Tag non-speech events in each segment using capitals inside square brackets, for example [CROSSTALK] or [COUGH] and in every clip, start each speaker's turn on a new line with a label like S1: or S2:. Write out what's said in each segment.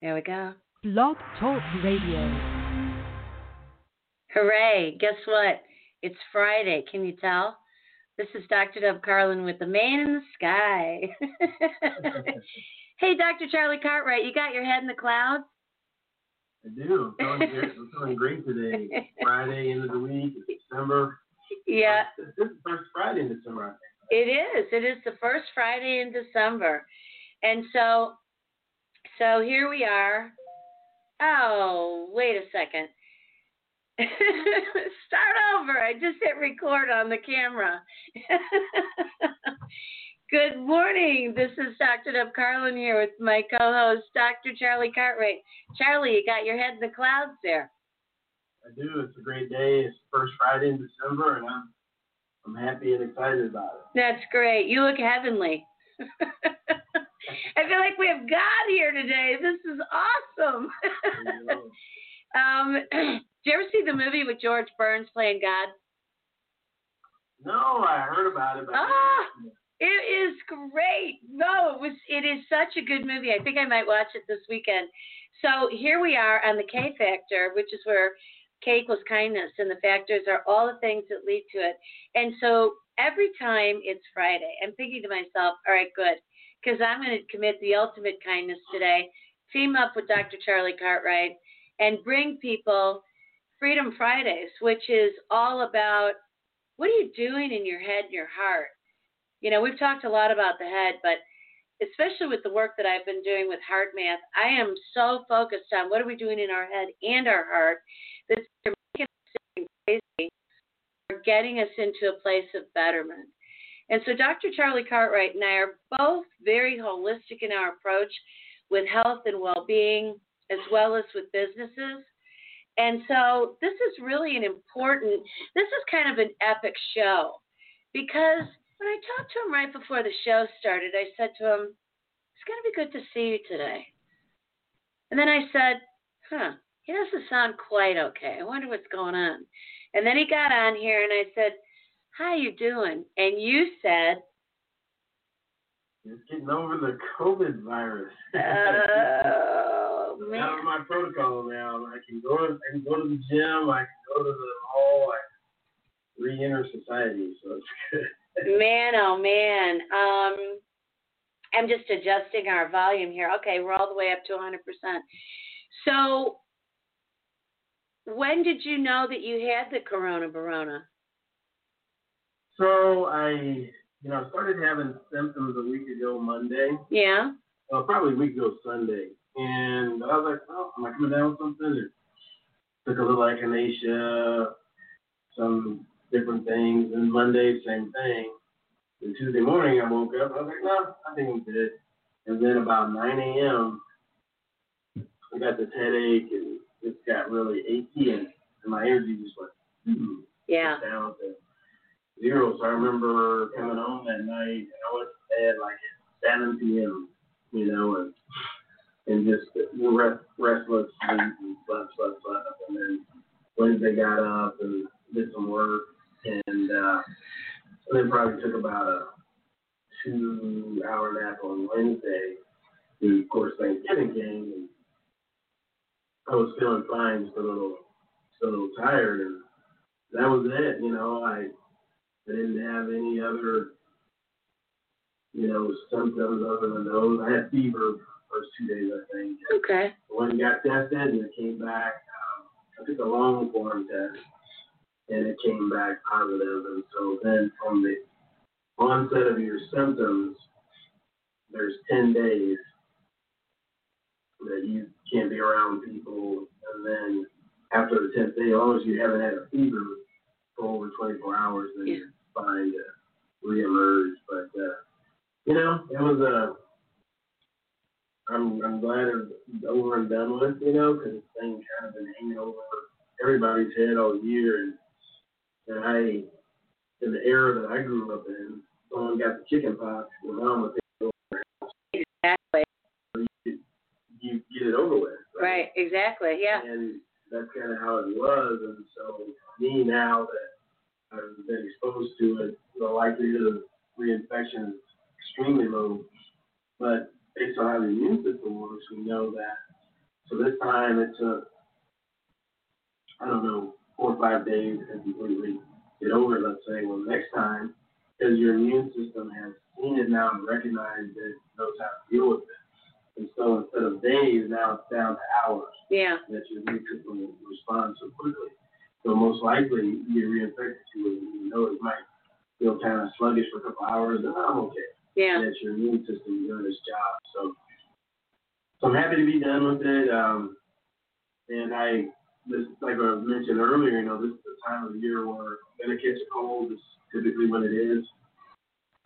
S1: There we go.
S2: Blog Talk Radio.
S1: Hooray. Guess what? It's Friday. Can you tell? This is Dr. Deb Carlin with the man in the sky. [LAUGHS] hey, Dr. Charlie Cartwright, you got your head in the clouds?
S3: I do. I'm feeling, great. I'm feeling great today. [LAUGHS] Friday, end of the week, it's December.
S1: Yeah.
S3: This is the first Friday in December, I think.
S1: It is. It is the first Friday in December. And so so here we are. Oh, wait a second. [LAUGHS] Start over. I just hit record on the camera. [LAUGHS] Good morning. This is Dr. Deb Carlin here with my co host, Dr. Charlie Cartwright. Charlie, you got your head in the clouds there.
S3: I do. It's a great day. It's the first Friday in December, and I'm I'm happy and excited about it.
S1: That's great. You look heavenly. [LAUGHS] I feel like we have God here today. This is awesome. [LAUGHS] um, [CLEARS THROAT] did you ever see the movie with George Burns playing God?
S3: No, I heard about it. But
S1: ah, it is great. No, it was. It is such a good movie. I think I might watch it this weekend. So here we are on the K Factor, which is where K equals kindness, and the factors are all the things that lead to it. And so every time it's Friday, I'm thinking to myself, all right, good because I'm going to commit the ultimate kindness today, team up with Dr. Charlie Cartwright, and bring people Freedom Fridays, which is all about what are you doing in your head and your heart. You know, we've talked a lot about the head, but especially with the work that I've been doing with HeartMath, I am so focused on what are we doing in our head and our heart that's making us crazy or getting us into a place of betterment. And so Dr. Charlie Cartwright and I are both very holistic in our approach with health and well being, as well as with businesses. And so this is really an important, this is kind of an epic show because when I talked to him right before the show started, I said to him, It's going to be good to see you today. And then I said, Huh, he doesn't sound quite okay. I wonder what's going on. And then he got on here and I said, how you doing? And you said,
S3: just getting over the COVID virus. [LAUGHS]
S1: Oh man!
S3: Out of my protocol now. I can go. To, I can go to the gym. I can go to the mall. I re-enter society. So it's good. [LAUGHS]
S1: man, oh man. Um, I'm just adjusting our volume here. Okay, we're all the way up to 100%. So, when did you know that you had the corona, Barona?
S3: So I, you know, started having symptoms a week ago Monday.
S1: Yeah.
S3: Well, probably a week ago Sunday, and I was like, oh, am I coming down with something? And took a little echinacea, some different things, and Monday same thing. And Tuesday morning I woke up, I was like, no, I think I'm good. And then about 9 a.m. I got this headache and it got really achy and, and my energy just went hmm,
S1: yeah.
S3: down to zero. So I remember coming home that night and I went to bed like at 7 p.m. You know, and and just rest, restless sleep and slept, slept, slept. And then Wednesday got up and did some work and uh, and then probably took about a two hour nap on Wednesday. And of course Thanksgiving came and I was feeling fine, just a little still a little tired and that was it, you know, I I didn't have any other, you know, symptoms other than those. I had fever first two days, I think.
S1: Okay.
S3: When I got tested and it came back, um, I took a long form test and it came back positive. And so then from the onset of your symptoms, there's 10 days that you can't be around people. And then after the 10th day, as long as you haven't had a fever for over 24 hours, then
S1: Yeah.
S3: you're fine to reemerge. But, uh, you know, it was a. I'm I'm glad it's over and done with, you know, because this thing kind of been hanging over everybody's head all year, and and I, in the era that I grew up in, someone got the chicken pox, mom would take
S1: Exactly.
S3: you, you get it over with.
S1: Right. Exactly. Yeah.
S3: And that's kind of how it was, and so me now that Um, I've been exposed to it, the likelihood of reinfection is extremely low. But based on how the immune system works, we know that So this time it took, I don't know, four or five days to completely get over it, let's say. Well, next time, because your immune system has seen it now and recognized it, knows how to deal with it. And so instead of days, now it's down to hours
S1: Yeah.
S3: that your immune system will respond so quickly. So most likely you get reinfected it, you know it might feel kind of sluggish for a couple hours, and I'm okay.
S1: Yeah.
S3: That your immune system doing its job. So, so I'm happy to be done with it. Um, and I, this like I mentioned earlier, you know, this is the time of the year where I'm gonna catch a cold. Is typically when it is.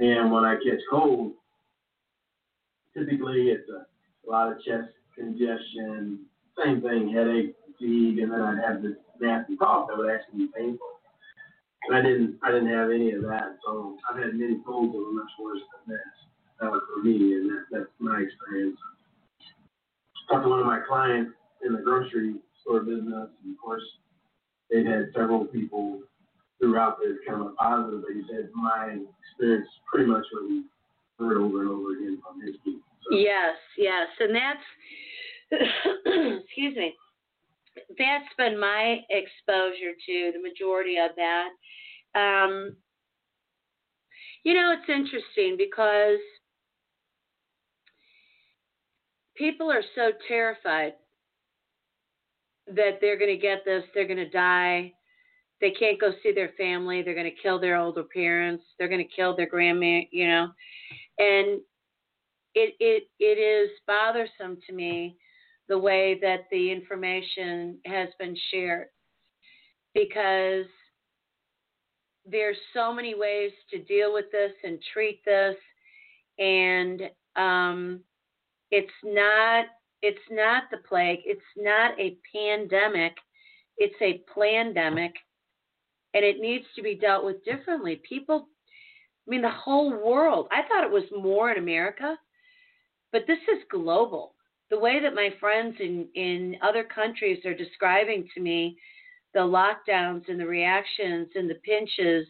S3: And when I catch cold, typically it's a, a lot of chest congestion, same thing, headache, fatigue, and then I'd have this nasty cough that would actually be painful. And I didn't, I didn't have any of that. So I've had many colds that were much worse than this. That was for me, and that, that's my experience. Talked to one of my clients in the grocery store business, and of course, they've had several people throughout this kind of positive, but he said my experience pretty much he heard over and over again from his people. So,
S1: Yes, yes, and that's [COUGHS] excuse me. That's been my exposure to the majority of that. Um, you know, it's interesting because people are so terrified that they're going to get this, they're going to die, they can't go see their family, they're going to kill their older parents, they're going to kill their grandma, you know, and it it it is bothersome to me the way that the information has been shared because there's so many ways to deal with this and treat this and um, it's not it's not the plague it's not a pandemic it's a pandemic and it needs to be dealt with differently people i mean the whole world i thought it was more in america but this is global. The way that my friends in, in other countries are describing to me the lockdowns and the reactions and the pinches,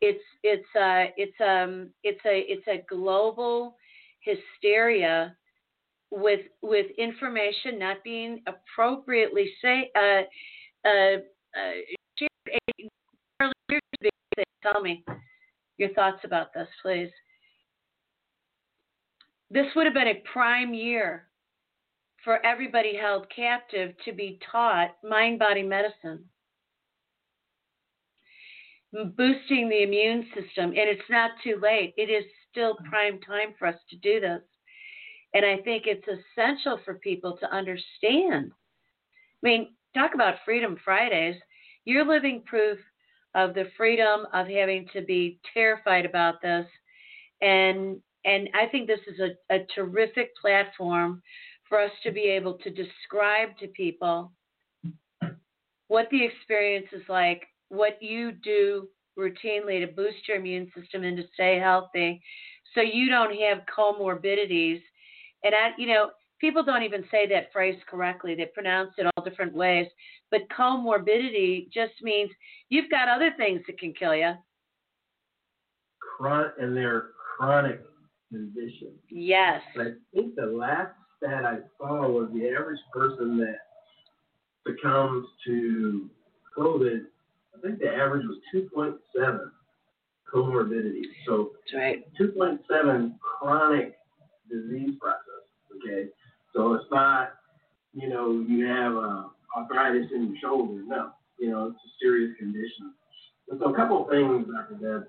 S1: it's it's uh it's um it's a it's a global hysteria with with information not being appropriately say uh uh, uh. Tell me your thoughts about this, please this would have been a prime year for everybody held captive to be taught mind body medicine, boosting the immune system. And it's not too late, it is still mm. prime time for us to do this. And I think it's essential for people to understand. I mean, talk about Freedom Fridays. You're living proof of the freedom of having to be terrified about this and and I think this is a, a terrific platform for us to be able to describe to people what the experience is like, what you do routinely to boost your immune system and to stay healthy so you don't have comorbidities. And I, you know, people don't even say that phrase correctly. They pronounce it all different ways. But comorbidity just means you've got other things that can kill you.
S3: Chron- and they're chronic conditions.
S1: Yes.
S3: But I think the last stat I saw was the average person that succumbs to COVID, I think the average was 2.7 comorbidity. So
S1: right.
S3: 2.7 chronic disease process. Okay, so it's not, you know, you have uh, arthritis in your shoulder. No, you know, it's a serious condition. And so a couple of things, Dr. Deb,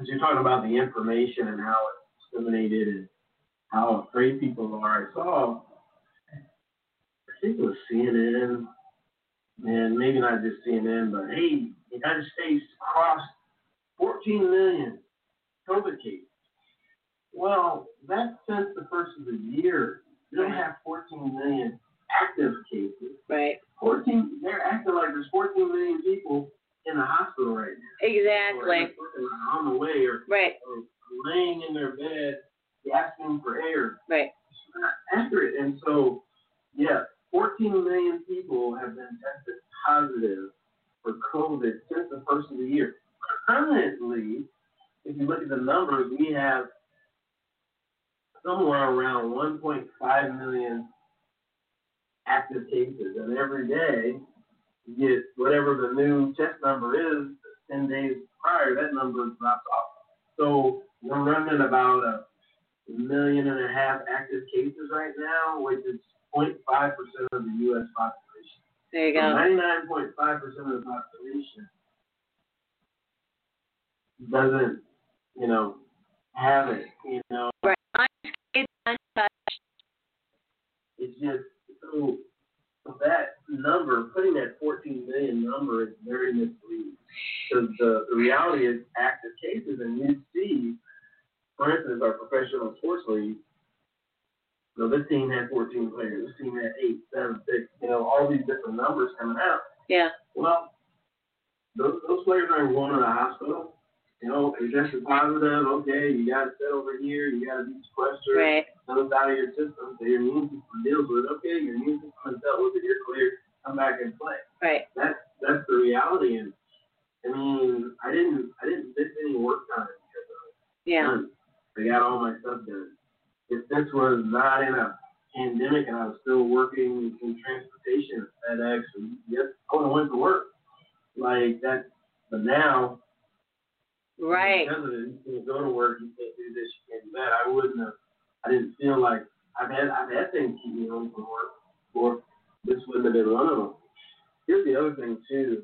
S3: as you're talking about the information and how it's disseminated and how afraid people are, I saw, I think it was CNN, and maybe not just CNN, but hey, the United States crossed 14 million COVID cases. Well, that's since the first of the year. We don't have 14 million active cases.
S1: Right.
S3: 14, they're acting like there's 14 million people in the hospital right now.
S1: Exactly.
S3: Or on the way or,
S1: Right.
S3: or laying in their bed gasping for air.
S1: Right.
S3: Accurate. And so, yeah, 14 million people have been tested positive for COVID since the first of the year. Currently, if you look at the numbers, we have somewhere around 1.5 million active cases, and every day you get whatever the new test number is. Ten days prior, that number drops off. So we're running about a million and a half active cases right now, which is 0.5% of the U.S. population.
S1: There you
S3: So
S1: go.
S3: 99.5% of the population doesn't, you know, have it. You know,
S1: Right. Unscathed, untouched.
S3: it's just so so that number, putting that 14 million number is very misleading. Because the, the reality is active cases, and you see, for instance, our professional sports league. You know, this team had 14 players. This team had eight, seven, six. You know, all these different numbers coming out.
S1: Yeah.
S3: Well, those, those players aren't going to the hospital. You know, they tested positive. Okay, you got to sit over here. You got to be sequestered.
S1: Right.
S3: Comes out of your system, so your immune system deals with it. Okay, your immune system has dealt with it. You're clear. Come back and play.
S1: Right.
S3: That's that's the reality. And I mean, I didn't I didn't miss any work time because of it.
S1: Yeah.
S3: None. I got all my stuff done. If this was not in a pandemic and I was still working in transportation at FedEx and yes, I would have went to work. Like that but now
S1: Right.
S3: because of it, you can't go to work, you can't do this, you can't do that. I wouldn't have I didn't feel like I've had I've had things keep me home from work or this wouldn't have been one of them. Here's the other thing too.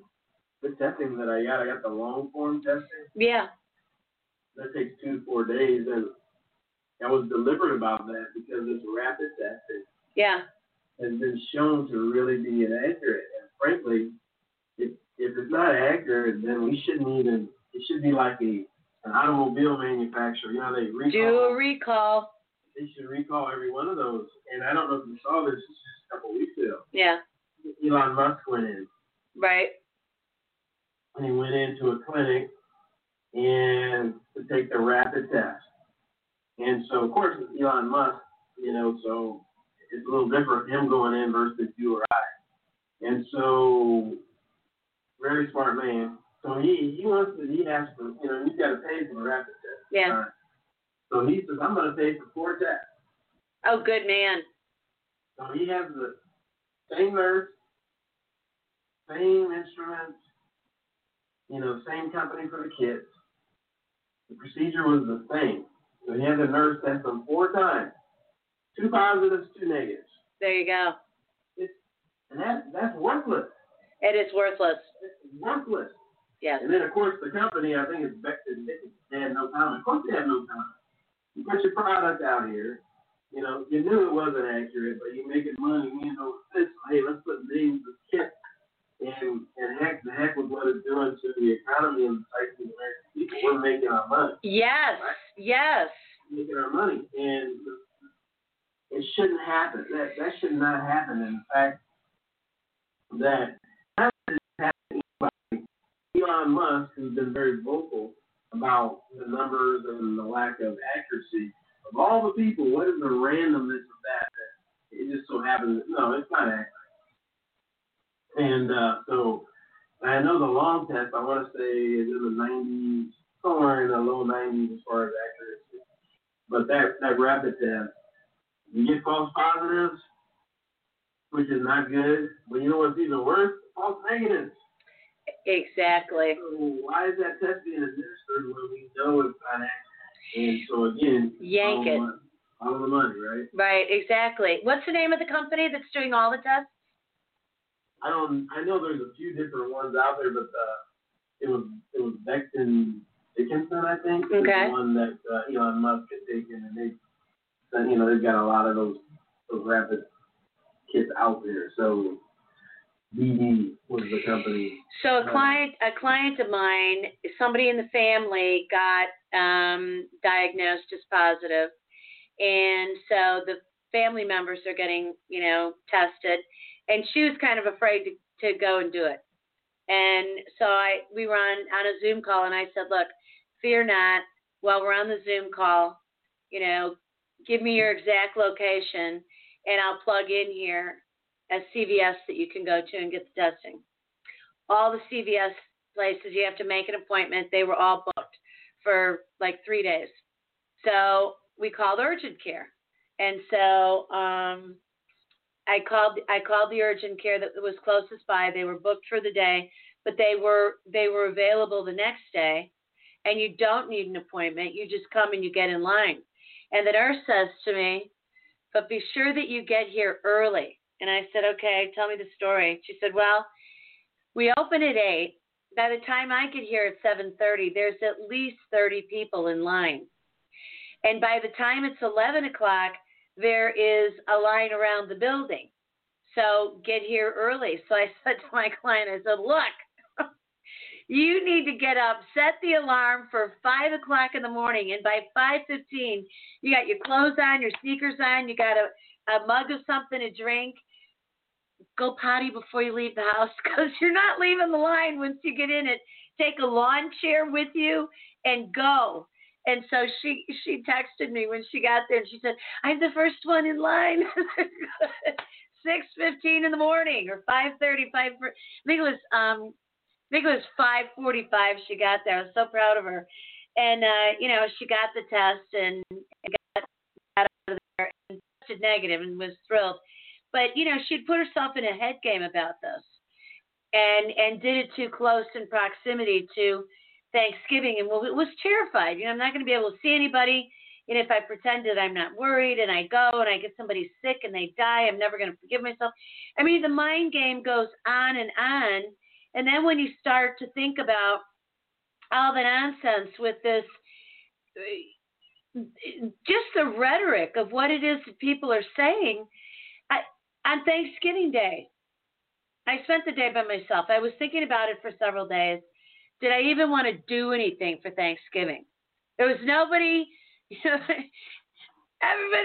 S3: The testing that I got, I got the long form testing
S1: Yeah.
S3: That takes two to four days, and I was deliberate about that because this rapid testing
S1: Yeah.
S3: has been shown to really be inaccurate. And frankly, if if it's not accurate, then we shouldn't even. It should be like a an automobile manufacturer. You know, they recall.
S1: Do a recall.
S3: They should recall every one of those. And I don't know if you saw this just a couple weeks ago.
S1: Yeah.
S3: Elon Musk went in.
S1: Right.
S3: and he went into a clinic and to take the rapid test. And so, of course, it's Elon Musk, you know, so it's a little different him going in versus you or I. And so, very smart man. So he he wants to he asks for you know you got to pay for the rapid test.
S1: Yeah.
S3: Right. So he says I'm going to pay for four tests.
S1: Oh, good man.
S3: So he has the same nurse, same instruments, you know, same company for the kids. The procedure was the same. So he had the nurse test them four times. Two positives, two negatives.
S1: There you go.
S3: It's, And that that's worthless.
S1: It is worthless.
S3: It's worthless.
S1: Yes.
S3: And then of course the company I think is Becton they had no comment. Of course they have no comment. You put your product out here, you know, you knew it wasn't accurate, but you're making money, you know, this, hey, let's put names of kit and and heck the heck with what it's doing to the economy and the psyche of American people. We're making our money.
S1: Yes. Yes.
S3: Making our money. And it shouldn't happen. That that should not happen. In fact that is happening Elon Musk who's been very vocal about the numbers and the lack of accuracy. Of all the people, what is the randomness of that? that it just so happens no, it's not accurate. And uh, so I know the long test I want to say is in the nineties, somewhere in the low nineties as far as accuracy. But that that rapid test, you get false positives, which is not good. But you know what's even worse? False negatives.
S1: Exactly.
S3: So why is that test being administered when we know it's not accurate? And so again,
S1: Yank
S3: follow
S1: it.
S3: the money- Follow the money, right?
S1: Right. Exactly. What's the name of the company that's doing all the tests?
S3: I don't. I know there's a few different ones out there, but uh, it was it was Becton Dickinson, I think,
S1: Okay.
S3: the one that uh, Elon Musk had taken, and they, so, you know, they've got a lot of those those rapid kits out there. So BD was the company.
S1: So a client, a client of mine, somebody in the family got um, diagnosed as positive, and so the family members are getting, you know, tested, and she was kind of afraid to, to go and do it. And so I, we were on on a Zoom call, and I said, look, fear not. While we're on the Zoom call, you know, give me your exact location, and I'll plug in here a CVS that you can go to and get the testing all the CVS places you have to make an appointment. They were all booked for like three days. So we called urgent care. And so um, I called I called the urgent care that was closest by. They were booked for the day, but they were they were available the next day. And you don't need an appointment. You just come and you get in line. And the nurse says to me, "But be sure that you get here early." And I said, "Okay, tell me the story." She said, "Well, we open at eight. By the time I get here at 7:30, there's at least 30 people in line, and by the time it's 11 o'clock, there is a line around the building. So get here early." So I [LAUGHS] said to my client, I said, "Look." [LAUGHS] You need to get up, set the alarm for five o'clock in the morning, and by five fifteen, you got your clothes on, your sneakers on, you got a, a mug of something to drink, go potty before you leave the house [LAUGHS] because you're not leaving the line once you get in it. Take a lawn chair with you and go. And so she she texted me when she got there and she said, I'm the first one in line. [LAUGHS] Six fifteen in the morning or five thirty, five I think it was um I think it was five forty five she got there. I was so proud of her. And uh, you know, she got the test and, and got, got out of there and tested negative and was thrilled. But you know, she'd put herself in a head game about this, and and did it too close in proximity to Thanksgiving, and well, it was terrified. You know, I'm not going to be able to see anybody. And if I pretended I'm not worried, and I go and I get somebody sick and they die, I'm never going to forgive myself. I mean, the mind game goes on and on. And then when you start to think about all the nonsense with this, just the rhetoric of what it is that people are saying, on Thanksgiving Day, I spent the day by myself. I was thinking about it for several days. Did I even want to do anything for Thanksgiving? There was nobody, [LAUGHS] everybody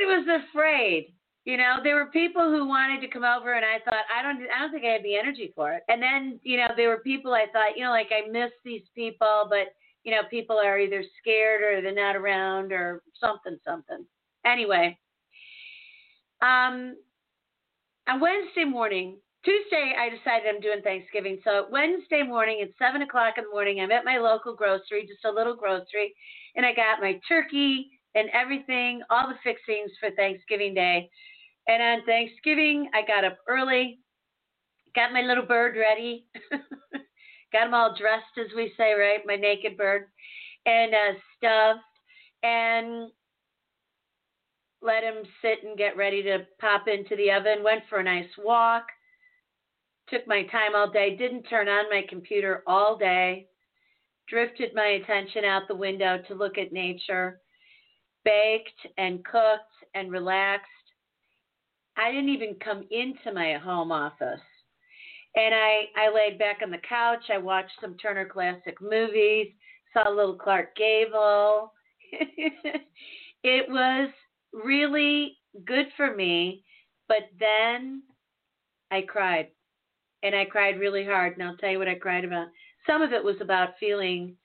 S1: was afraid. You know, there were people who wanted to come over, and I thought, I don't, I don't think I had the energy for it. And then, you know, there were people I thought, you know, like I miss these people, but you know, people are either scared or they're not around or something, something. Anyway, um, on Wednesday morning, Tuesday, I decided I'm doing Thanksgiving. So Wednesday morning at seven o'clock in the morning, I'm at my local grocery, just a little grocery, and I got my turkey and everything, all the fixings for Thanksgiving Day. And on Thanksgiving, I got up early, got my little bird ready, [LAUGHS] got him all dressed, as we say, right? My naked bird, and uh, stuffed, and let him sit and get ready to pop into the oven. Went for a nice walk. Took my time all day. Didn't turn on my computer all day. Drifted my attention out the window to look at nature. Baked and cooked and relaxed. I didn't even come into my home office. And I, I laid back on the couch. I watched some Turner Classic movies, saw a little Clark Gable. [LAUGHS] it was really good for me. But then I cried. And I cried really hard. And I'll tell you what I cried about. Some of it was about feeling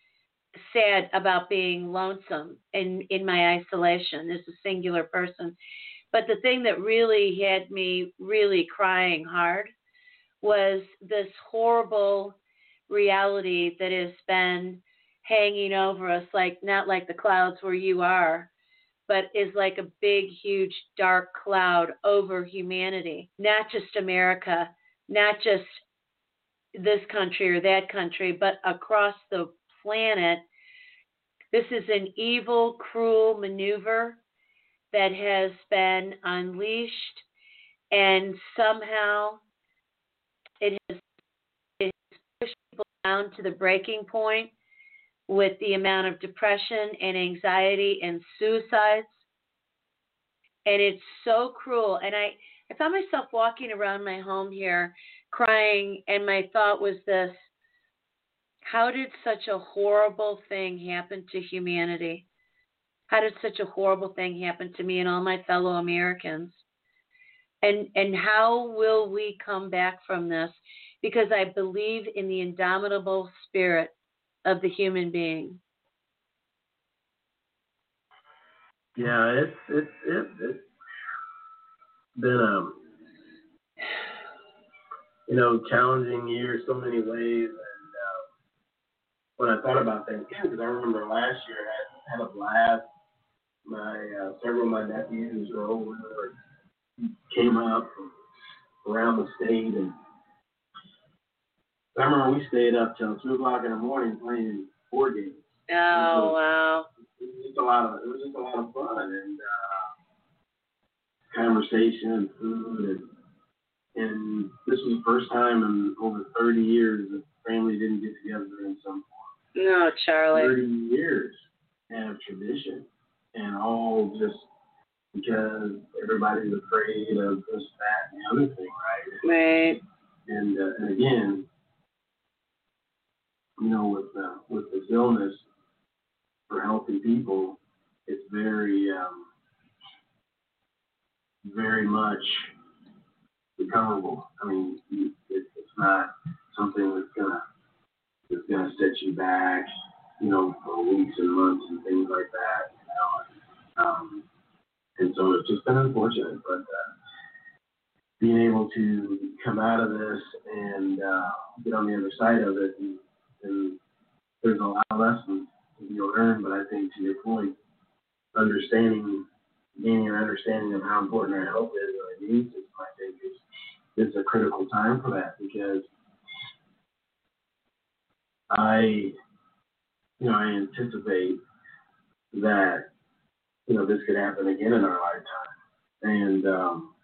S1: sad about being lonesome in, in my isolation as a singular person. But the thing that really had me really crying hard was this horrible reality that has been hanging over us like not like the clouds where you are but is like a big, huge, dark cloud over humanity. Not just America, not just this country or that country, but across the planet. This is an evil, cruel maneuver that has been unleashed, and somehow it has, it has pushed people down to the breaking point with the amount of depression and anxiety and suicides. And it's so cruel. And I, I found myself walking around my home here crying, and my thought was this How did such a horrible thing happen to humanity? How did such a horrible thing happen to me and all my fellow Americans? And and how will we come back from this? Because I believe in the indomitable spirit of the human being.
S3: Yeah, it's it's it, it's been a um, you know challenging year so many ways, and uh, when I thought about Thanksgiving, because I remember last year I had, had a blast. My uh, several of my nephews were over came up. from around the state. And I remember we stayed up till two o'clock in the morning playing board games.
S1: Oh wow.
S3: It was just a lot of it was just a lot of fun and uh, conversation and food and and this was the first time in over 30 years that family didn't get together in some form.
S1: No, Charlie.
S3: 30 years and of tradition and all just because everybody's afraid of this, that, and the other thing, right?
S1: Right.
S3: And, uh, and again, you know, with uh, with this illness, for healthy people, it's very, um, very much recoverable. I mean, it, it's not something that's gonna that's gonna set you back, you know, for weeks and months and things like that. You know, um, and so it's just been unfortunate, but uh, being able to come out of this and uh, get on the other side of it, and, and there's a lot of lessons you'll learn. But I think to your point, understanding, gaining an understanding of how important our health is and our immune system, I think is is a critical time for that because I, you know, I anticipate that you know this could happen again in our lifetime, and um,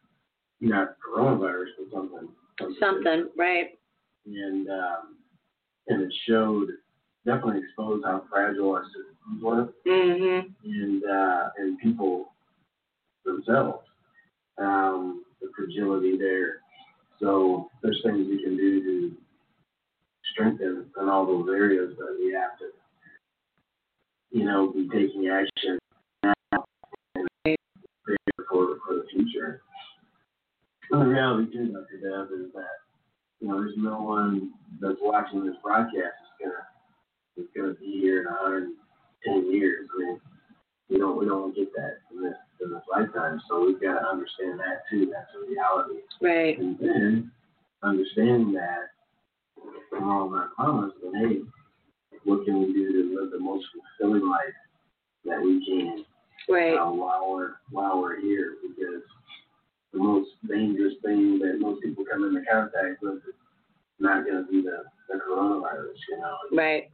S3: not coronavirus, but something.
S1: Something, right.
S3: And um, and it showed definitely exposed how fragile our systems were
S1: Mhm.
S3: and uh, and people themselves, um, the fragility there. So there's things you can do to strengthen in all those areas, but we have to, you know, be taking action now and for for the future. And the reality too, Dr. Deb, is that you know there's no one that's watching this broadcast is gonna is gonna be here in 110 years. I mean, we don't we don't get that this in this lifetime. So we've got to understand that too. That's a reality.
S1: Right.
S3: And then understanding that we're all not promised, then hey, what can we do to live the most fulfilling life that we can
S1: Right.
S3: uh, while we're while we're here? Because the most dangerous thing that most people come into contact with is not going to be the, the coronavirus. You know, It's
S1: Right.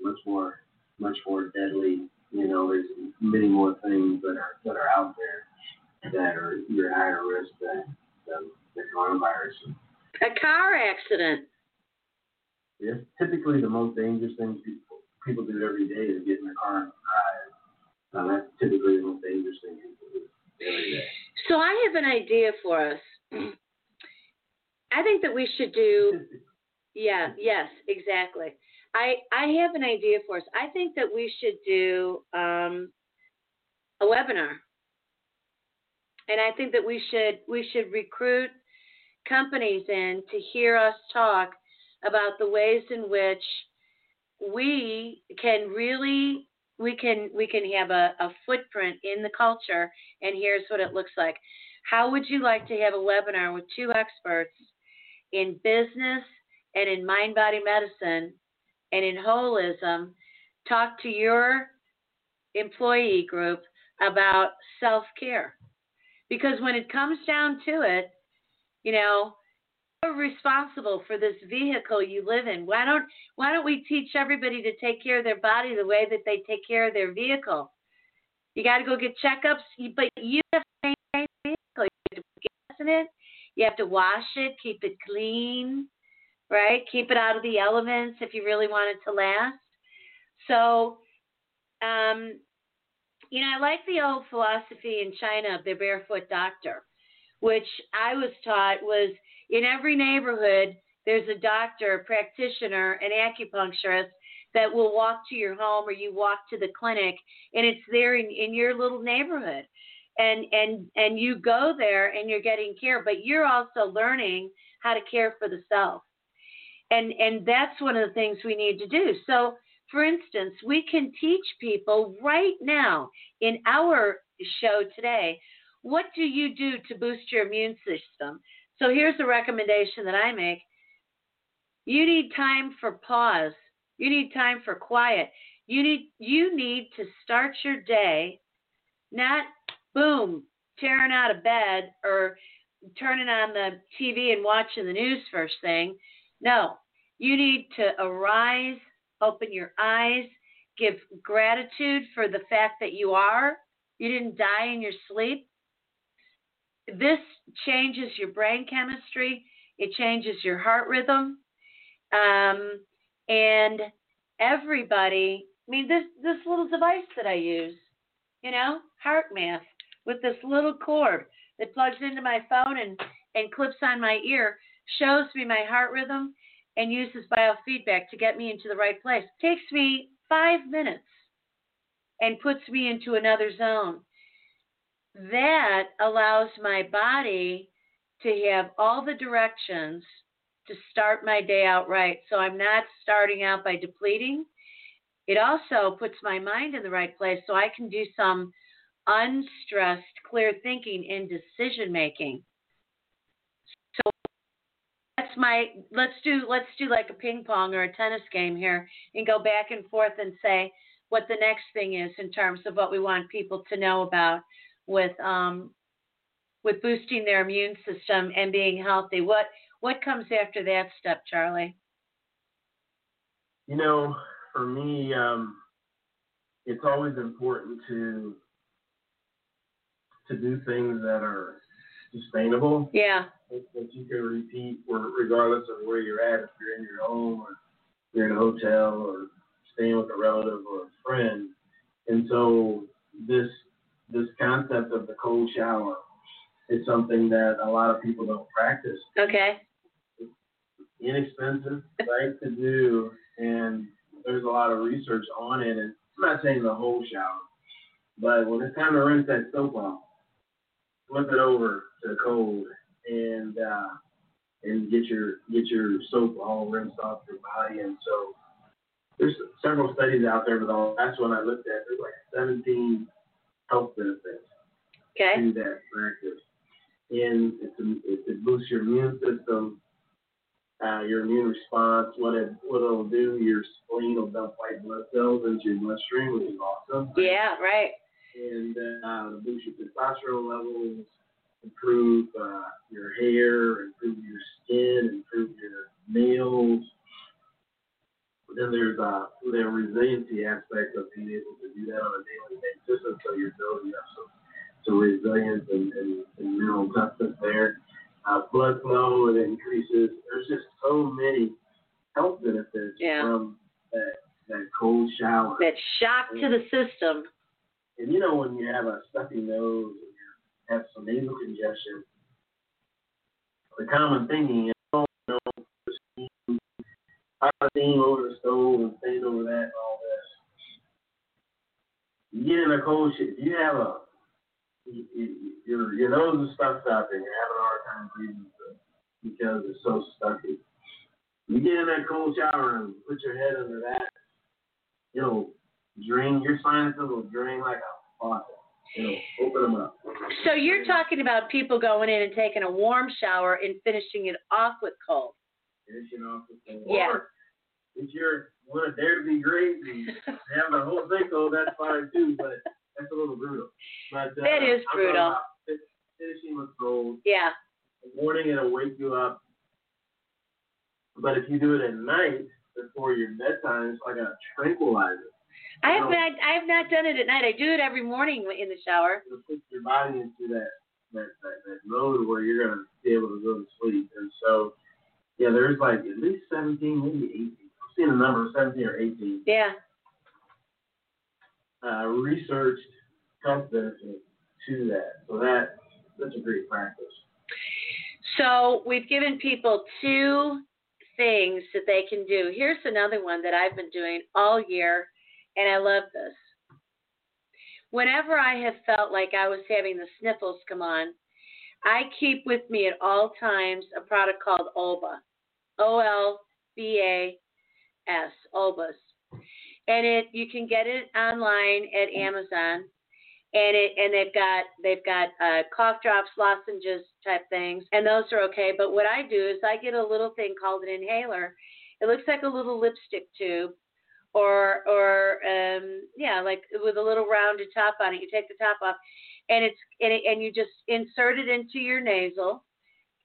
S3: much more much more deadly. You know, there's many more things that are that are out there that are you're higher risk than, than the coronavirus.
S1: A car accident.
S3: Yeah, typically the most dangerous things people people do every day is get in their car and drive. Now that's typically the most dangerous thing people do every day.
S1: So I have an idea for us. I think that we should do Yeah, yes, exactly. I I have an idea for us. I think that we should do um, a webinar, and I think that we should we should recruit companies in to hear us talk about the ways in which we can really we can we can have a, a footprint in the culture and here's what it looks like how would you like to have a webinar with two experts in business and in mind body medicine and in holism talk to your employee group about self care because when it comes down to it you know you're responsible for this vehicle you live in. Why don't why don't we teach everybody to take care of their body the way that they take care of their vehicle? You got to go get checkups but you have to maintain the vehicle. You have to gas in it. You have to wash it keep it clean right? Keep it out of the elements if you really want it to last. So, um, you know, I like the old philosophy in China of the barefoot doctor, which I was taught was in every neighborhood there's a doctor, a practitioner, an acupuncturist that will walk to your home or you walk to the clinic and it's there in, in your little neighborhood. And and and you go there and you're getting care, but you're also learning how to care for the self and and that's one of the things we need to do. So for instance we can teach people right now in our show today what do you do to boost your immune system? So here's a recommendation that i make. You need time for pause. You need time for quiet. You need you need to start your day not boom tearing out of bed or turning on the TV and watching the news first thing. No, you need to arise, open your eyes, give gratitude for the fact that you are. You didn't die in your sleep. This changes your brain chemistry, it changes your heart rhythm. Um, and everybody, I mean, this, this little device that I use, you know, HeartMath, with this little cord that plugs into my phone and, and clips on my ear, shows me my heart rhythm and uses biofeedback to get me into the right place. Takes me five minutes and puts me into another zone. That allows my body to have all the directions to start my day out right. So I'm not starting out by depleting. It also puts my mind in the right place so I can do some unstressed, clear thinking and decision making. That's my let's do let's do like a ping pong or a tennis game here and go back and forth and say what the next thing is in terms of what we want people to know about with um, with boosting their immune system and being healthy. What what comes after that step, Charlie?
S3: You know, for me, um, it's always important to to do things that are sustainable.
S1: Yeah.
S3: That you can repeat, regardless of where you're at. If you're in your home, or you're in a hotel, or staying with a relative or a friend, and so this this concept of the cold shower is something that a lot of people don't practice.
S1: Okay.
S3: It's inexpensive, right to do, and there's a lot of research on it. And I'm not saying the whole shower, but when it's time to rinse that soap off, flip it over to the cold and uh, and get your get your soap all rinsed off your body. And so there's several studies out there, but the last one I looked at, there's like 17 health benefits
S1: okay.
S3: to that practice. And it's a, it, it boosts your immune system, uh, your immune response. What it what it'll do, your spleen will dump white blood cells into your bloodstream, which is awesome.
S1: Yeah, right
S3: and uh, boost your testosterone levels, improve uh, your hair, improve your skin, improve your nails. But then there's uh, the resiliency aspect of being able to do that on a daily basis, and so you're building up some, some resilience and, and, and mineral toughness there. Uh, blood flow it increases. There's just so many health benefits
S1: yeah.
S3: from that that cold shower.
S1: That shock to the system.
S3: And you know when you have a stuffy nose and you have some nasal congestion, the common thing is, you know, hot steam over the stove and stays over that and all this. You get in a cold shit. You have a you, you, your your nose is stuffed up and you're having a hard time breathing because it's so stuffy. You get in that cold shower and put your head under that, it'll drain your sinuses will drain like a faucet. It'll open them up.
S1: So you're talking about people going in and taking a warm shower and finishing it off with cold.
S3: Finishing off with cold.
S1: Yeah.
S3: Or if you're want to dare to be great and have the whole thing cold, that's fine too. But that's a little brutal. But uh,
S1: that is
S3: I'm
S1: brutal.
S3: Finishing with cold.
S1: Yeah.
S3: Morning it'll wake you up. But if you do it at night before your bedtime, it's like a tranquilizer.
S1: I have not. I have not done it at night. I do it every morning in the shower.
S3: It'll put your body into that that, that, that mode where you're gonna be able to go to sleep. And so, yeah, there's like at least 17, maybe 18. I've seen a number of 17 or 18.
S1: Yeah.
S3: Uh, researched health benefits to that. So that that's a great practice.
S1: So we've given people two things that they can do. Here's another one that I've been doing all year and I love this. Whenever I have felt like I was having the sniffles come on, I keep with me at all times a product called Olba. O L B A S, Olbas. And it you can get it online at Amazon. And it and they've got they've got uh, cough drops, lozenges type things, and those are okay. But what I do is I get a little thing called an inhaler. It looks like a little lipstick tube, or or um yeah like with a little rounded top on it you take the top off and it's and, it, and you just insert it into your nasal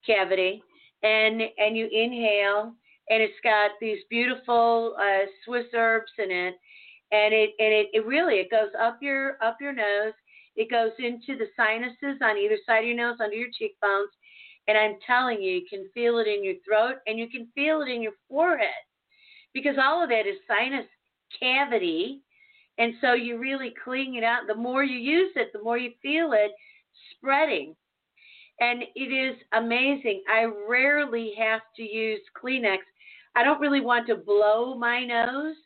S1: cavity, and and you inhale, and it's got these beautiful uh, Swiss herbs in it, and it and it, it really it goes up your up your nose. It goes into the sinuses on either side of your nose, under your cheekbones, and I'm telling you, you can feel it in your throat and you can feel it in your forehead because all of that is sinus cavity. And so you really clean it out. The more you use it, the more you feel it spreading. And it is amazing. I rarely have to use Kleenex. I don't really want to blow my nose.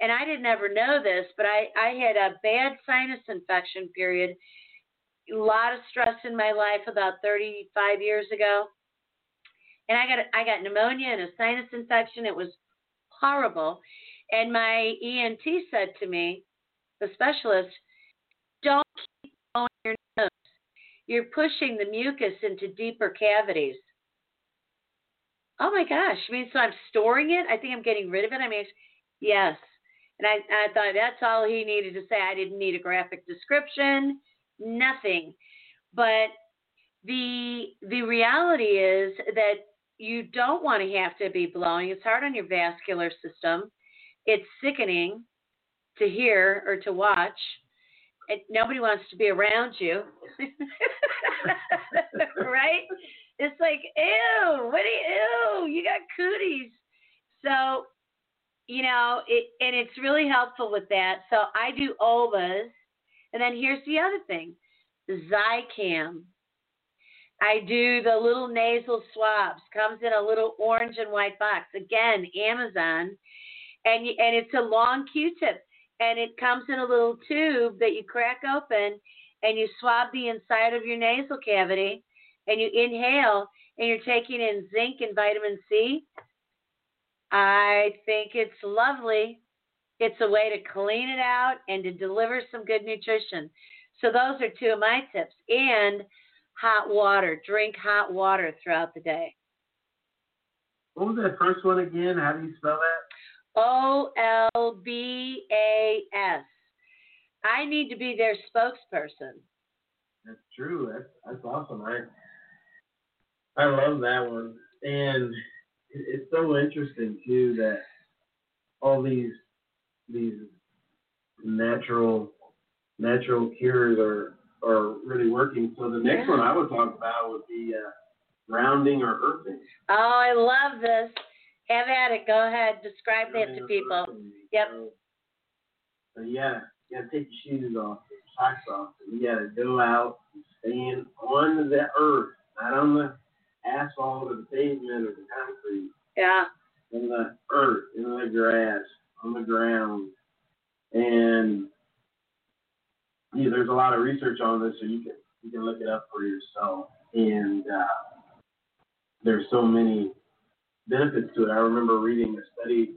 S1: And I didn't ever know this, but I, I had a bad sinus infection period a lot of stress in my life about 35 years ago, and I got I got pneumonia and a sinus infection. It was horrible, and my ENT said to me, the specialist, "Don't keep blowing your nose. You're pushing the mucus into deeper cavities." Oh my gosh! I mean, so I'm storing it. I think I'm getting rid of it. I mean, yes. And I, I thought that's all he needed to say. I didn't need a graphic description nothing. But the the reality is that you don't want to have to be blowing. It's hard on your vascular system. It's sickening to hear or to watch. And nobody wants to be around you. [LAUGHS] right? It's like, ew, what do you, ew, you got cooties. So, you know, it, and it's really helpful with that. So I do Olbas and then here's the other thing Zicam. I do the little nasal swabs. Comes in a little orange and white box. Again, Amazon. And, you, and it's a long Q-tip. And it comes in a little tube that you crack open and you swab the inside of your nasal cavity and you inhale and you're taking in zinc and vitamin C. I think it's lovely. It's a way to clean it out and to deliver some good nutrition. So those are two of my tips. And hot water. Drink hot water throughout the day.
S3: What was that first one again? How do you spell that?
S1: O L B A S. I need to be their spokesperson.
S3: That's true. That's that's awesome. I I love that one, and it's so interesting too that all these these natural natural cures are are really working. So the next
S1: Yeah.
S3: one I would talk about would be uh, grounding or earthing.
S1: Oh, I love this. Have at it. Go ahead. Describe that to people. Yep.
S3: So, so yeah, you gotta take your shoes off, your socks off, and you gotta go out and stand on the earth, not on the asphalt or the pavement or the concrete.
S1: Yeah.
S3: in the earth, in the grass, on the ground. And yeah, there's a lot of research on this, so you can you can look it up for yourself. And uh, there's so many benefits to it. I remember reading a study.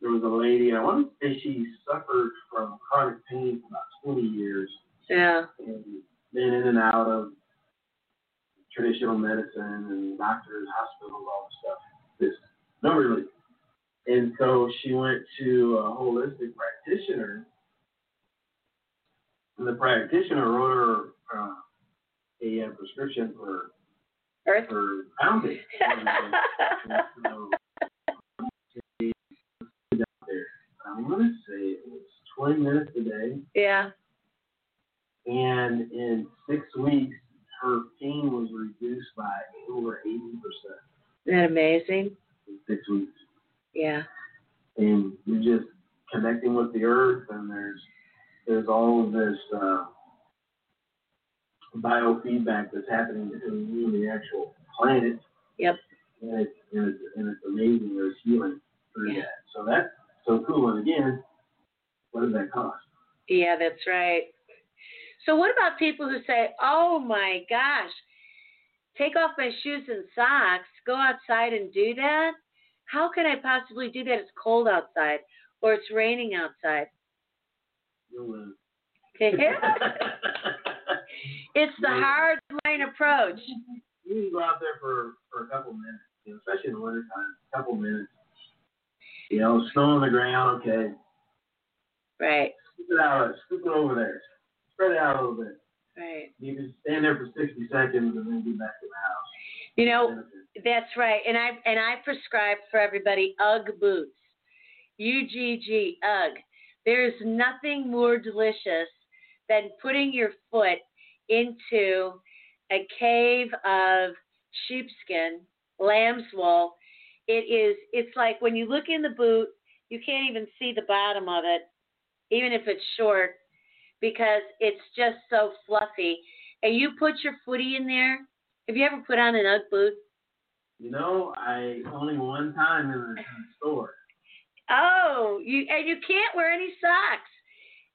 S3: There was a lady, I want to say she suffered from chronic pain for about 20 years,
S1: Yeah.
S3: and been in and out of traditional medicine and doctors, hospitals, all this stuff. This no relief. And so she went to a holistic practitioner, and the practitioner wrote her uh, a, prescription for
S1: Earth.
S3: for pounding. And, so, she was out there. I'm gonna say it was 20 minutes a day,
S1: yeah.
S3: and in six weeks, her pain was reduced by over 80 percent
S1: Isn't that amazing?
S3: in six weeks.
S1: Yeah.
S3: and you're just connecting with the earth and there's there's all of this uh, biofeedback that's happening between you and the actual planet.
S1: Yep.
S3: And it's and it's, and it's amazing. There's healing through
S1: Yeah.
S3: that. So that's so cool. And again, what does that cost?
S1: Yeah, that's right. So what about people who say, "Oh my gosh, take off my shoes and socks, go outside and do that"? How can I possibly do that? It's cold outside or it's raining outside.
S3: You'll win. [LAUGHS] [LAUGHS]
S1: it's the hard line approach.
S3: You can go out there for, for a couple minutes, you know, especially in the wintertime, a couple minutes. You know, snow on the ground, okay.
S1: Right,
S3: Scoop it out, scoop it over there. Spread it out a little bit.
S1: right.
S3: You can stand there for 60 seconds and then get back to the house.
S1: You know, that's right. And I and I prescribe for everybody UGG boots. U G G UGG. There's nothing more delicious than putting your foot into a cave of sheepskin, lamb's wool. It is it's like when you look in the boot, you can't even see the bottom of it, even if it's short, because it's just so fluffy. And you put your footy in there. Have you ever put on an UGG boot?
S3: You know, I only one time in the, in the store.
S1: Oh, you and you can't wear any socks.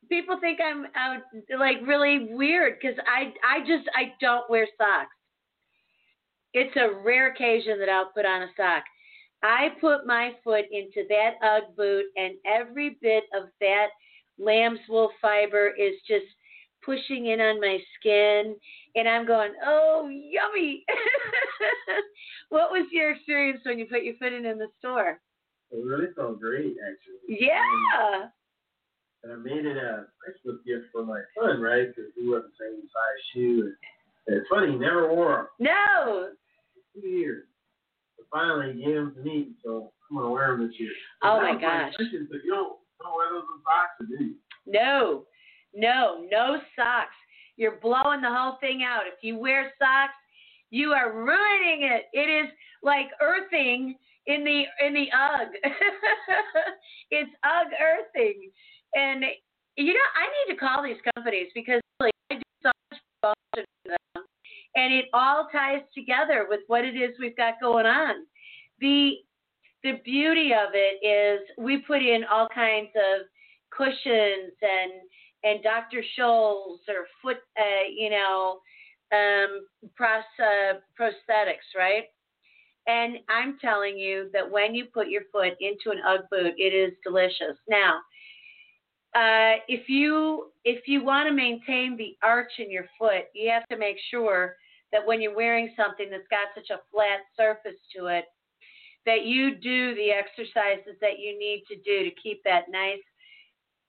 S1: People think I'm uh, like really weird because I I just I don't wear socks. It's a rare occasion that I'll put on a sock. I put my foot into that UGG boot, and every bit of that lamb's wool fiber is just pushing in on my skin, and I'm going, oh, yummy. [LAUGHS] what was your experience when you put your foot in in the store?
S3: It really felt great, actually.
S1: Yeah.
S3: And I made it a Christmas gift for my son, right? Because he wasn't the same size shoe. And it's funny, he never wore them.
S1: No.
S3: Two years. But finally, he gave them to me, so I'm gonna wear them this year.
S1: Oh my gosh.
S3: question, But you don't, don't wear those in socks, do you?
S1: No, no, no socks. You're blowing the whole thing out. If you wear socks, you are ruining it. It is like earthing in the in the UGG. [LAUGHS] it's UGG earthing, and you know I need to call these companies because I do so much promotion them, and it all ties together with what it is we've got going on. The the beauty of it is we put in all kinds of cushions and and Dr. Scholl's or foot, uh, you know, um, pros, uh, prosthetics, right? And I'm telling you that when you put your foot into an UGG boot, it is delicious. Now, uh, if you if you want to maintain the arch in your foot, you have to make sure that when you're wearing something that's got such a flat surface to it, that you do the exercises that you need to do to keep that nice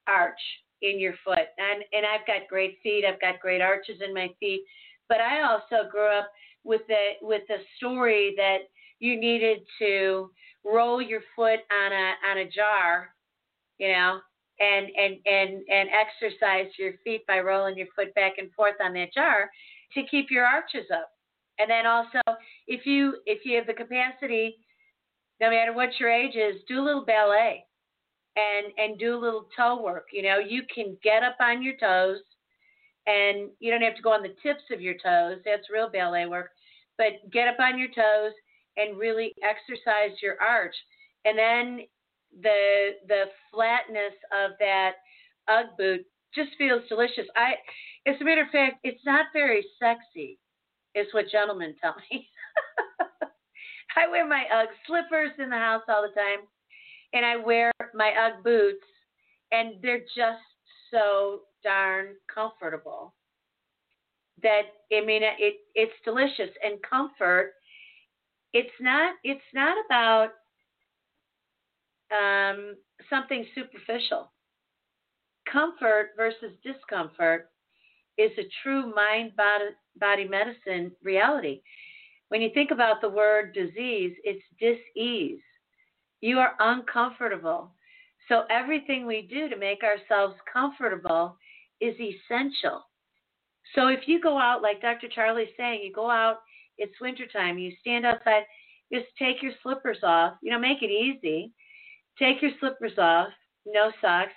S1: arch in your foot. And and I've got great feet. I've got great arches in my feet. But I also grew up with the with the story that you needed to roll your foot on a on a jar, you know, and and and and exercise your feet by rolling your foot back and forth on that jar to keep your arches up. And then also if you if you have the capacity, no matter what your age is, do a little ballet and and do a little toe work. You know, you can get up on your toes, and you don't have to go on the tips of your toes. That's real ballet work. But get up on your toes and really exercise your arch, and then the the flatness of that UGG boot just feels delicious. I, as a matter of fact, it's not very sexy, is what gentlemen tell me. [LAUGHS] I wear my UGG slippers in the house all the time and I wear my UGG boots, and they're just so darn comfortable that I mean it it's delicious and comfort. It's not it's not about um, something superficial. Comfort versus discomfort is a true mind body, medicine reality. When you think about the word disease, it's dis-ease you are uncomfortable. So everything we do to make ourselves comfortable is essential. So if you go out, like Dr. Charlie's saying, you go out, it's wintertime, you stand outside, just take your slippers off, you know, make it easy. Take your slippers off, no socks,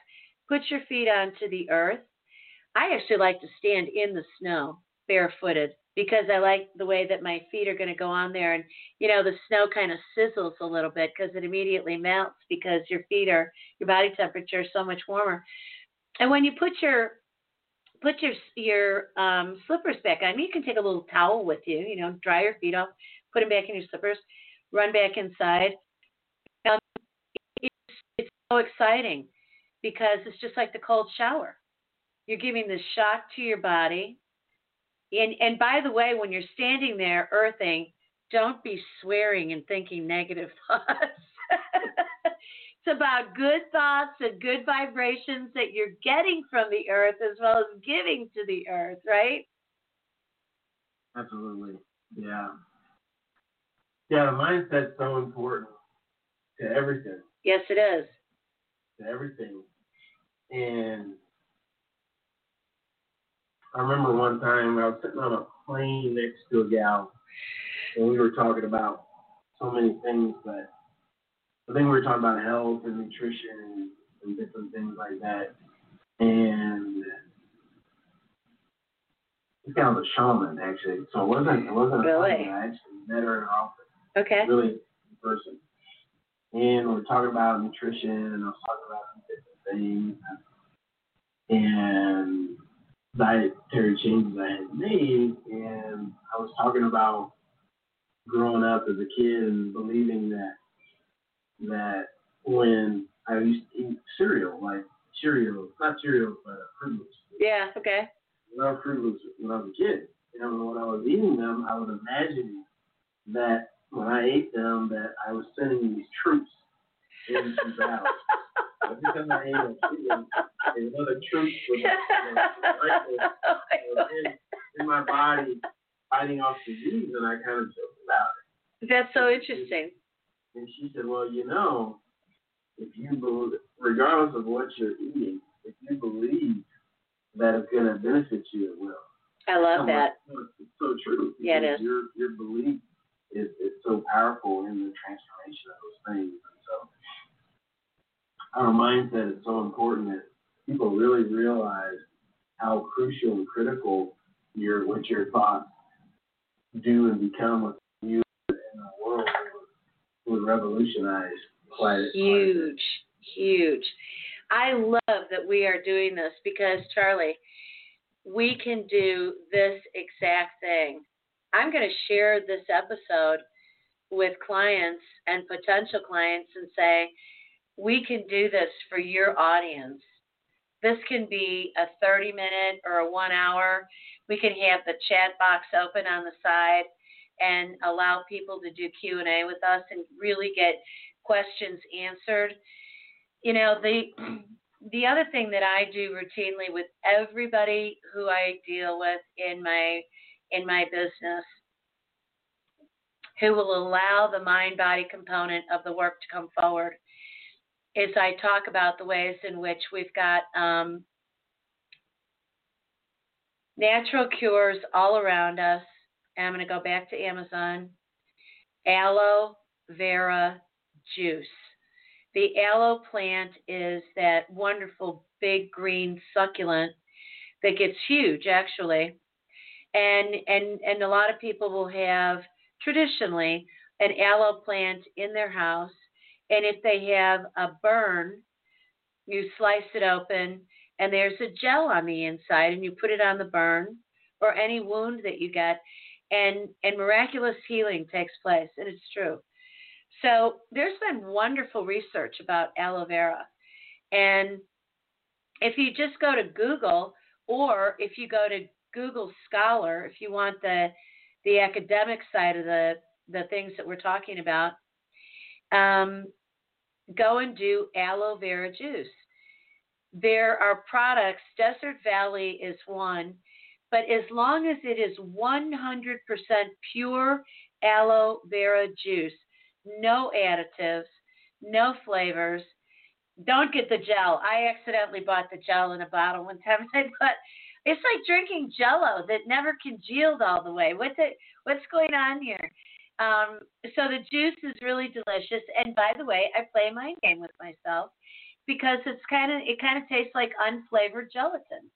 S1: put your feet onto the earth. I actually like to stand in the snow barefooted because I like the way that my feet are going to go on there. And, you know, the snow kind of sizzles a little bit because it immediately melts because your feet are, your body temperature is so much warmer. And when you put your, put your, your um, slippers back on, you can take a little towel with you, you know, dry your feet off, put them back in your slippers, run back inside. So exciting because it's just like the cold shower. You're giving the shock to your body and and by the way, when you're standing there earthing, don't be swearing and thinking negative [LAUGHS] thoughts. it's about good thoughts and good vibrations that you're getting from the earth as well as giving to the earth, right?
S3: Absolutely. Yeah. Yeah, the mindset's so important to everything.
S1: Yes, it is.
S3: To everything. And I remember one time I was sitting on a plane next to a gal, and we were talking about so many things, but I think we were talking about health and nutrition and, and different things like that. And this guy was a shaman, actually. So it wasn't it wasn't a
S1: Really?
S3: plane. I actually met her in her office
S1: Okay.
S3: really in person. And we were talking about nutrition, and I was talking about some different things, and dietary changes I had made, and I was talking about growing up as a kid and believing that that when I used to eat cereal, like Cheerios, not Cheerios, but Froot Loops.
S1: Yeah. Okay.
S3: I love Froot Loops when I was a kid. And when I was eating them, I was imagining that when I ate them, that I was sending these troops into battle. Every time I ate a Cheerio, another troop with a, with a rifle
S1: my
S3: was in, in my body fighting off disease, and I kind of joked about it.
S1: That's so interesting.
S3: And she said, "Well, you know, if you believe, regardless of what you're eating, if you believe that it's going to benefit you, it will."
S1: I love that.
S3: It's so true.
S1: Yeah, it is.
S3: Your your belief so powerful in the transformation of those things. And so our mindset is so important that people really realize how crucial and critical your what your thoughts do and become with you in the world would, revolutionize quite quite.
S1: Huge, huge. I love that we are doing this because, Charlie, we can do this exact thing. I'm going to share this episode with clients and potential clients and say, we can do this for your audience. This can be a 30 minute or a one hour. We can have the chat box open on the side and allow people to do Q&A with us and really get questions answered. You know, the [CLEARS THROAT] the other thing that I do routinely with everybody who I deal with in my in my business who will allow the mind body component of the work to come forward is I talk about the ways in which we've got um, natural cures all around us. I'm going to go back to Amazon. Aloe vera juice. The aloe plant is that wonderful big green succulent that gets huge actually. And and and a lot of people will have traditionally an aloe plant in their house and if they have a burn, you slice it open and there's a gel on the inside and you put it on the burn or any wound that you get and and miraculous healing takes place and it's true. So there's been wonderful research about aloe vera. And if you just go to Google or if you go to Google Scholar, if you want the the academic side of the the things that we're talking about, um, go and do aloe vera juice. There are products, Desert Valley is one, but as long as it is 100% pure aloe vera juice, no additives, no flavors. Don't get the gel. I accidentally bought the gel in a bottle one time. [LAUGHS] I thought it's like drinking Jello that never congealed all the way. What's it? What's going on here? Um, so the juice is really delicious. And by the way, I play a mind game with myself because it's kind of it kind of tastes like unflavored gelatin.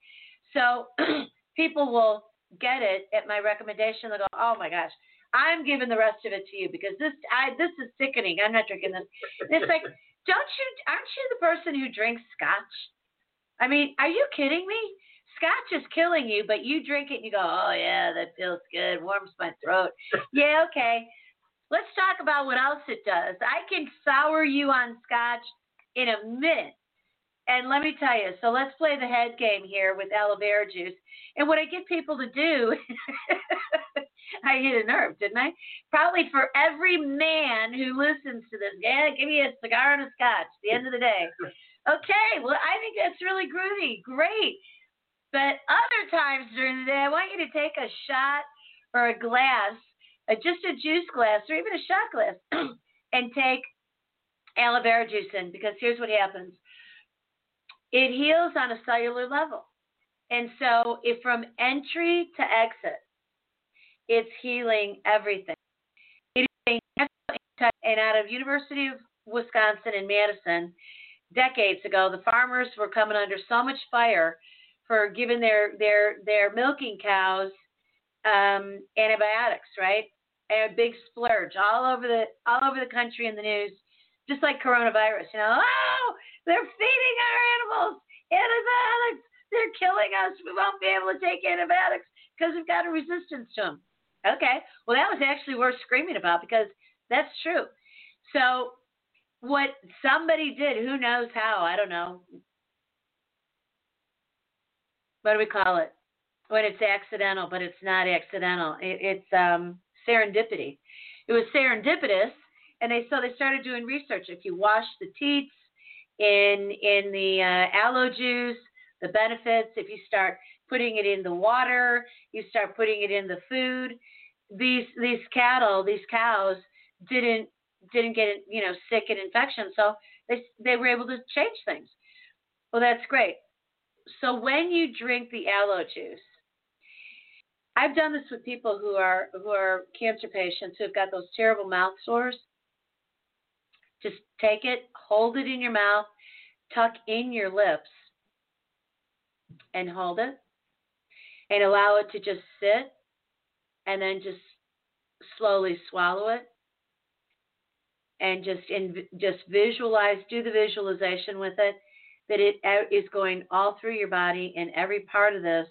S1: So [CLEARS THROAT] people will get it at my recommendation. They'll go, "Oh my gosh, I'm giving the rest of it to you because this I this is sickening. I'm not drinking this." It's like, [LAUGHS] don't you? Aren't you the person who drinks scotch? I mean, are you kidding me? Scotch is killing you, but you drink it and you go, "Oh yeah, that feels good. Warms my throat." yeah, okay. Let's talk about what else it does. I can sour you on scotch in a minute. And let me tell you, so let's play the head game here with aloe vera juice. And what I get people to do, [LAUGHS] I hit a nerve, didn't I? Probably for every man who listens to this, yeah, give me a cigar and a scotch at the end of the day. Okay, well, I think that's really groovy. Great. But other times during the day, I want you to take a shot or a glass uh, just a juice glass or even a shot glass [CLEARS THROAT] and take aloe vera juice in because here's what happens it heals on a cellular level. And so, if from entry to exit, it's healing everything. It is a and out of University of Wisconsin in Madison, decades ago, the farmers were coming under so much fire for giving their their their milking cows um, antibiotics, right? And a big splurge all over the all over the country in the news, just like coronavirus. You know, oh, they're feeding our animals antibiotics. They're killing us. We won't be able to take antibiotics because we've got a resistance to them. Okay, well that was actually worth screaming about because that's true. So what somebody did, who knows how, I don't know. What do we call it? When it's accidental, but it's not accidental. It, it's um, serendipity. It was serendipitous, and they so they started doing research. If you wash the teats in in the uh, aloe juice, the benefits. If you start putting it in the water, you start putting it in the food. These these cattle, these cows didn't didn't get you know sick and infection, so they they were able to change things. Well, that's great. So when you drink the aloe juice, I've done this with people who are who are cancer patients who've got those terrible mouth sores. Just take it, hold it in your mouth, tuck in your lips, and hold it, and allow it to just sit, and then just slowly swallow it and just in just visualize do the visualization with it that it is going all through your body and every part of this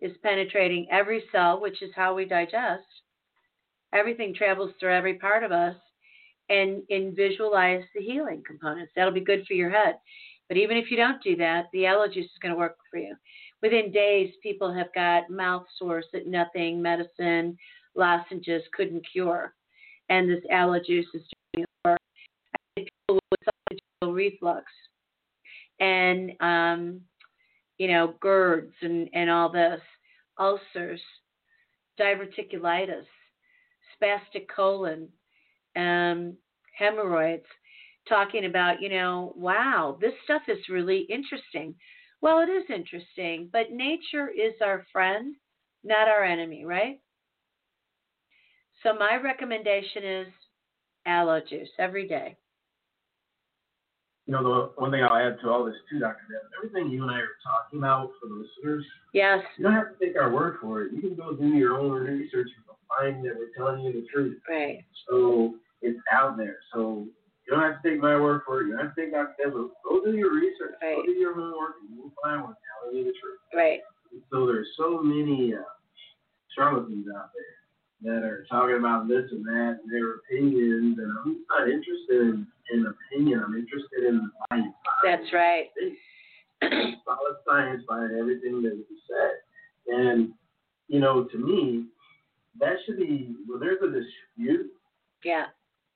S1: is penetrating every cell which is how we digest. Everything travels through every part of us and and visualize the healing components. That'll be good for your head. But even if you don't do that the aloe juice is going to work for you. Within days people have got mouth sores that nothing medicine lozenges couldn't cure. And this aloe juice is doing it for people with esophageal reflux and um, you know GERDs and and all this ulcers, diverticulitis, spastic colon, um, hemorrhoids. Talking about, you know, wow, this stuff is really interesting. Well, it is interesting, but nature is our friend, not our enemy, right? So my recommendation is aloe juice every day
S3: you know, the one thing I'll add to all this too, Dr. Deb, everything you and I are talking about for the listeners,
S1: yes,
S3: you don't have to take our word for it. You can go do your own research and find that we're telling you the truth.
S1: Right.
S3: So it's out there. So you don't have to take my word for it. You don't have to take Dr. Deb's Go do your research.
S1: Right.
S3: Go do your homework, and you'll find we're telling you the truth.
S1: Right.
S3: So there's so many uh, charlatans out there that are talking about this and that and their opinions, and I'm not interested in in opinion. I'm interested in the science.
S1: That's right.
S3: Solid science behind everything that you said. And, you know, to me, that should be, when there's a dispute,
S1: yeah.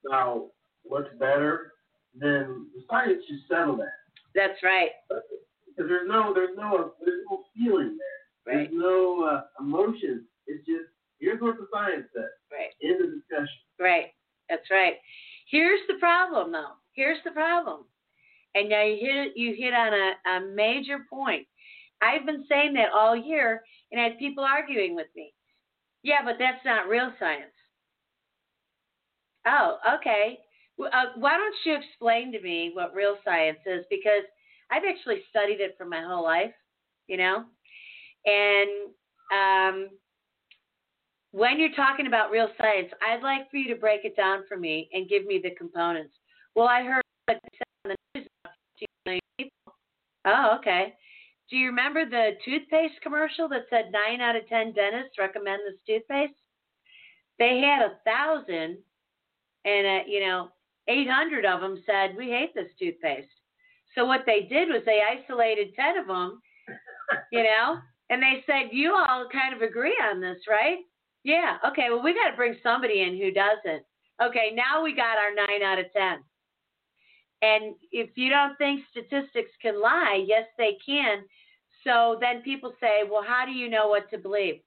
S3: Now, what's better, then the science should settle that.
S1: That's right.
S3: Because there's no, there's no, there's no feeling there.
S1: Right.
S3: There's no uh, emotion. It's just here's what the science says.
S1: Right.
S3: End of discussion.
S1: Right. That's right. Here's the problem, though. Here's the problem. And now you hit you hit on a, a major point. I've been saying that all year, and had people arguing with me. Yeah, but that's not real science. Oh, okay. Uh, why don't you explain to me what real science is? Because I've actually studied it for my whole life, you know. And um, when you're talking about real science, I'd like for you to break it down for me and give me the components. Well, I heard what on the news about 15 million people. Oh, okay. Do you remember the toothpaste commercial that said nine out of ten dentists recommend this toothpaste? They had a thousand, and uh, you know, 800 of them said we hate this toothpaste. So what they did was they isolated 10 of them, you know, and they said you all kind of agree on this, right? Yeah. Okay. Well, we got to bring somebody in who doesn't. Okay. Now we got our nine out of 10. And if you don't think statistics can lie, yes, they can. So then people say, well, how do you know what to believe?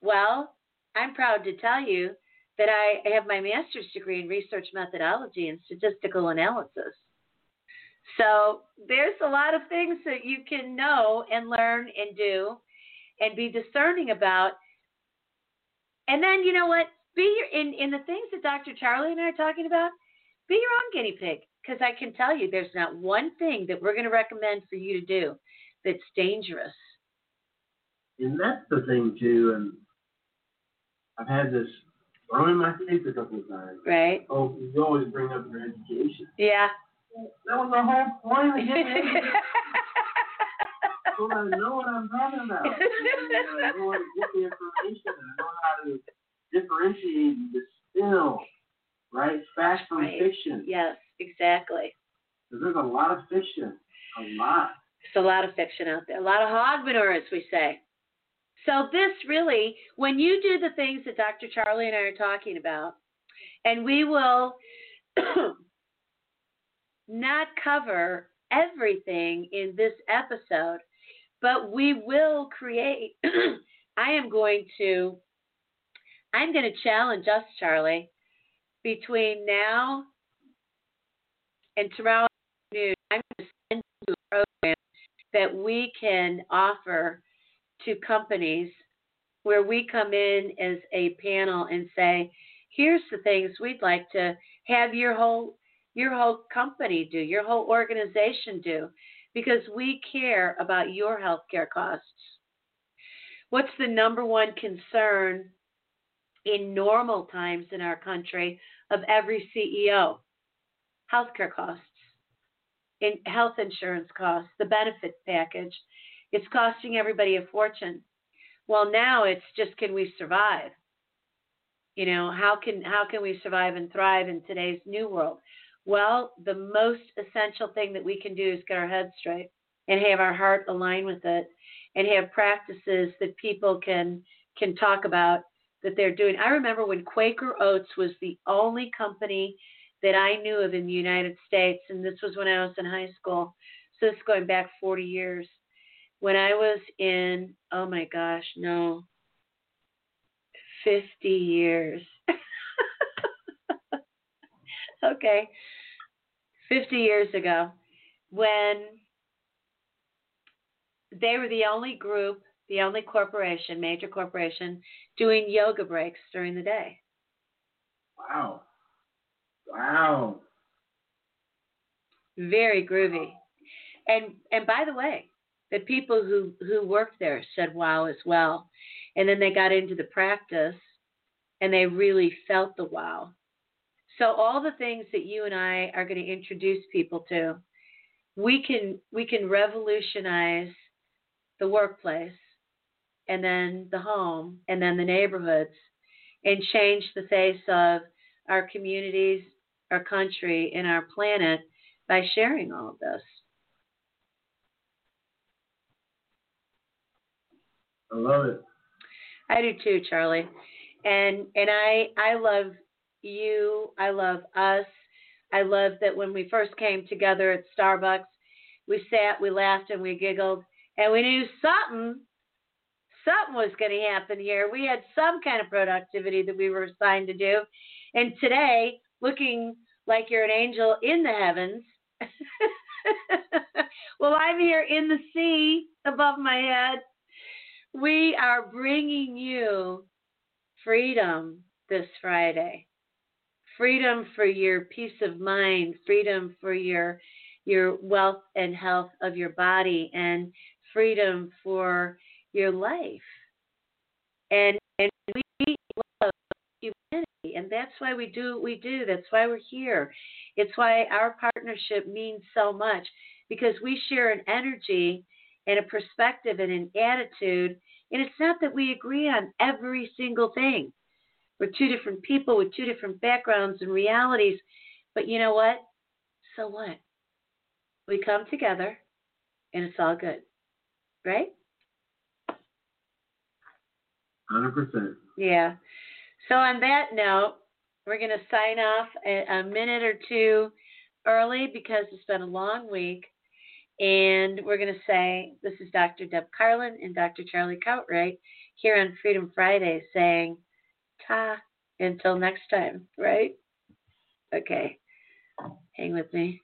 S1: Well, I'm proud to tell you that I have my master's degree in research methodology and statistical analysis. So there's a lot of things that you can know and learn and do and be discerning about. And then you know what? Be your in in the things that Dr. Charlie and I are talking about, be your own guinea pig. Because I can tell you there's not one thing that we're going to recommend for you to do that's dangerous.
S3: And that's the thing too, and I've had this thrown in my face a couple of times.
S1: Right?
S3: Oh, you always bring up your education.
S1: Yeah.
S3: That was the whole point of getting. [LAUGHS] so I know what I'm talking about. I know how to get the information and I know how to differentiate and distill, right? Fact from
S1: Right.
S3: fiction.
S1: yes, exactly.
S3: Because there's a lot of fiction. A lot.
S1: There's a lot of fiction out there, a lot of hog manure, as we say. So this really, when you do the things that Dr. Charlie and I are talking about, and we will [CLEARS THROAT] not cover everything in this episode, but we will create. [CLEARS THROAT] I am going to, I'm going to challenge us, Charlie, between now and tomorrow afternoon. I'm going to send you a program that we can offer to companies where we come in as a panel and say, here's the things we'd like to have your whole your whole company do, your whole organization do, because we care about your healthcare costs. What's the number one concern in normal times in our country of every CEO? Healthcare costs, in health insurance costs, the benefit package. It's costing everybody a fortune. Well, now it's just can we survive? You know, how can how can we survive and thrive in today's new world? Well, the most essential thing that we can do is get our head straight and have our heart align with it and have practices that people can can talk about that they're doing. I remember when Quaker Oats was the only company that I knew of in the United States, and this was when I was in high school. So this is going back 40 years. When I was in, oh my gosh, no, 50 years. Okay, 50 years ago, when they were the only group, the only corporation, major corporation, doing yoga breaks during the day.
S3: Wow. Wow.
S1: Very groovy. And and by the way, the people who who worked there said wow as well. And then they got into the practice and they really felt the wow. So all the things that you and I are going to introduce people to, we can we can revolutionize the workplace and then the home and then the neighborhoods and change the face of our communities, our country, and our planet by sharing all of this.
S3: I love it.
S1: I do too, Charlie. And and I I love you. I love us. I love that when we first came together at Starbucks, we sat, we laughed, and we giggled, and we knew something something was going to happen here. We had some kind of productivity that we were assigned to do. And today, looking like you're an angel in the heavens, [LAUGHS] well, I'm here in the sea above my head. We are bringing you freedom this Friday. Freedom for your peace of mind, freedom for your your wealth and health of your body and freedom for your life. And and we love humanity and that's why we do what we do. That's why we're here. It's why our partnership means so much because we share an energy and a perspective and an attitude. And it's not that we agree on every single thing. We're two different people with two different backgrounds and realities. But you know what? So what? We come together and it's all good. Right?
S3: 100%.
S1: Yeah. So on that note, we're going to sign off a, a minute or two early because it's been a long week. And we're going to say this is Dr. Deb Carlin and Dr. Charlie Cartwright here on Freedom Friday saying ta until next time, right? Okay. Hang with me.